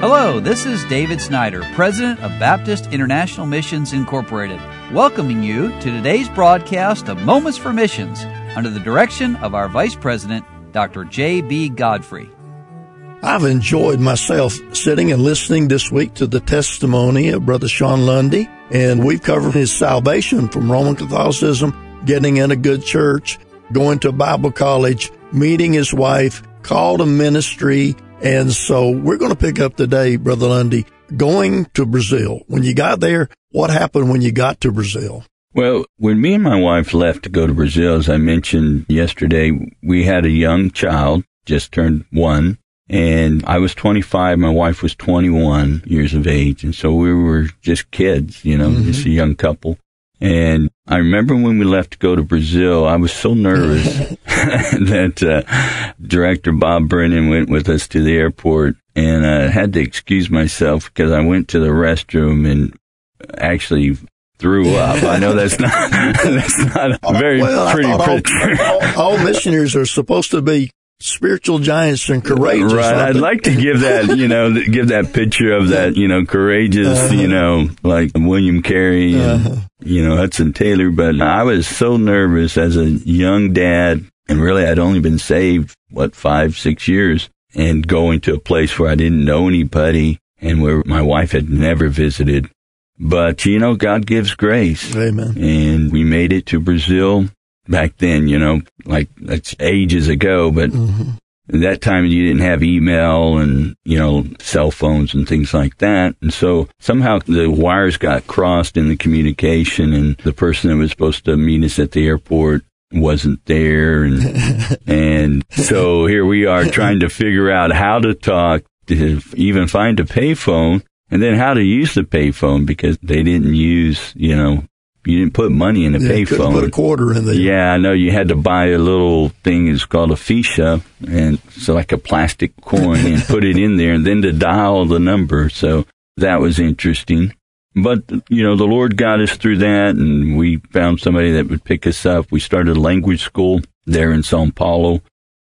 Hello, this is David Snyder, President of Baptist International Missions Incorporated, welcoming you to today's broadcast of Moments for Missions under the direction of our Vice President, Dr. J.B. Godfrey. I've enjoyed myself sitting and listening this week to the testimony of Brother Sean Lundy, and we've covered his salvation from Roman Catholicism, getting in a good church, going to Bible college, meeting his wife, called a ministry, and so we're going to pick up today, Brother Lundy, going to Brazil. When you got there, what happened when you got to Brazil? Well, when me and my wife left to go to Brazil, as I mentioned yesterday, we had a young child, just turned one, and I was 25, my wife was 21 years of age. And so we were just kids, you know, mm-hmm. just a young couple. And I remember when we left to go to Brazil, I was so nervous that uh, director Bob Brennan went with us to the airport and I had to excuse myself because I went to the restroom and actually threw up. I know that's not that's not a very well, pretty picture. All, all, all missionaries are supposed to be spiritual giants and courageous. Right. I'd like to give that, you know, give that picture of that, you know, courageous, uh-huh. you know, like William Carey and, uh-huh. you know, Hudson Taylor. But I was so nervous as a young dad. And really, I'd only been saved, what, five, six years and going to a place where I didn't know anybody and where my wife had never visited. But, you know, God gives grace. Amen. And we made it to Brazil back then, you know, like that's ages ago, but mm-hmm. that time you didn't have email and, you know, cell phones and things like that. And so somehow the wires got crossed in the communication and the person that was supposed to meet us at the airport wasn't there. And, and so here we are trying to figure out how to talk to even find a payphone and then how to use the payphone because they didn't use, you know, you didn't put money in a yeah, payphone. Put a quarter in there. Yeah, I know. You had to buy a little thing. It's called a ficha, and so like a plastic coin, and put it in there, and then to dial the number. So that was interesting. But you know, the Lord got us through that, and we found somebody that would pick us up. We started a language school there in Sao Paulo.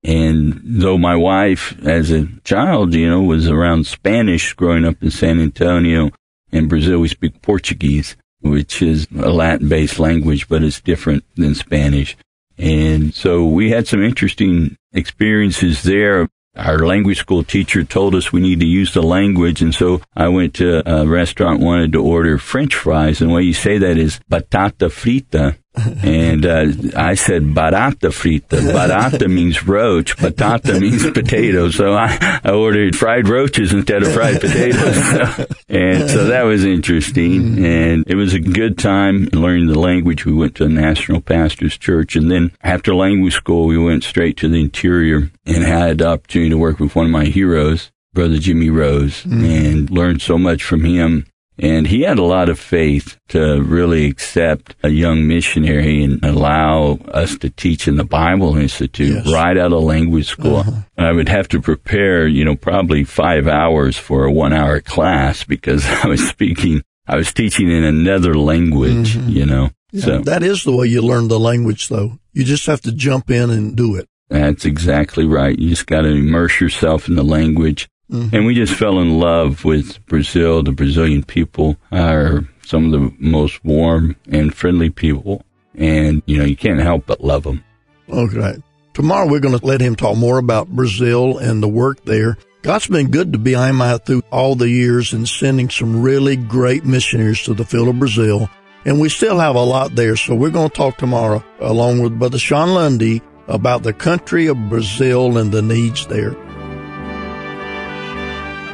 And though my wife, as a child, you know, was around Spanish growing up in San Antonio, in Brazil, we speak Portuguese which is a Latin based language, but it's different than Spanish. And so we had some interesting experiences there. Our language school teacher told us we need to use the language. And so I went to a restaurant, wanted to order French fries. And the way you say that is batata frita and uh, I said barata frita. Barata means roach. Batata means potato. So I, I ordered fried roaches instead of fried potatoes. and so that was interesting. And it was a good time learning the language. We went to a National Pastors Church. And then after language school, we went straight to the interior and had the opportunity to work with one of my heroes, Brother Jimmy Rose, mm. and learned so much from him and he had a lot of faith to really accept a young missionary and allow us to teach in the Bible Institute yes. right out of language school. Uh-huh. I would have to prepare, you know, probably five hours for a one hour class because I was speaking, I was teaching in another language, mm-hmm. you know. Yeah, so that is the way you learn the language though. You just have to jump in and do it. That's exactly right. You just got to immerse yourself in the language. Mm-hmm. And we just fell in love with Brazil. The Brazilian people are some of the most warm and friendly people. And, you know, you can't help but love them. Okay. Tomorrow we're going to let him talk more about Brazil and the work there. God's been good to BIMI through all the years and sending some really great missionaries to the field of Brazil. And we still have a lot there. So we're going to talk tomorrow along with Brother Sean Lundy about the country of Brazil and the needs there.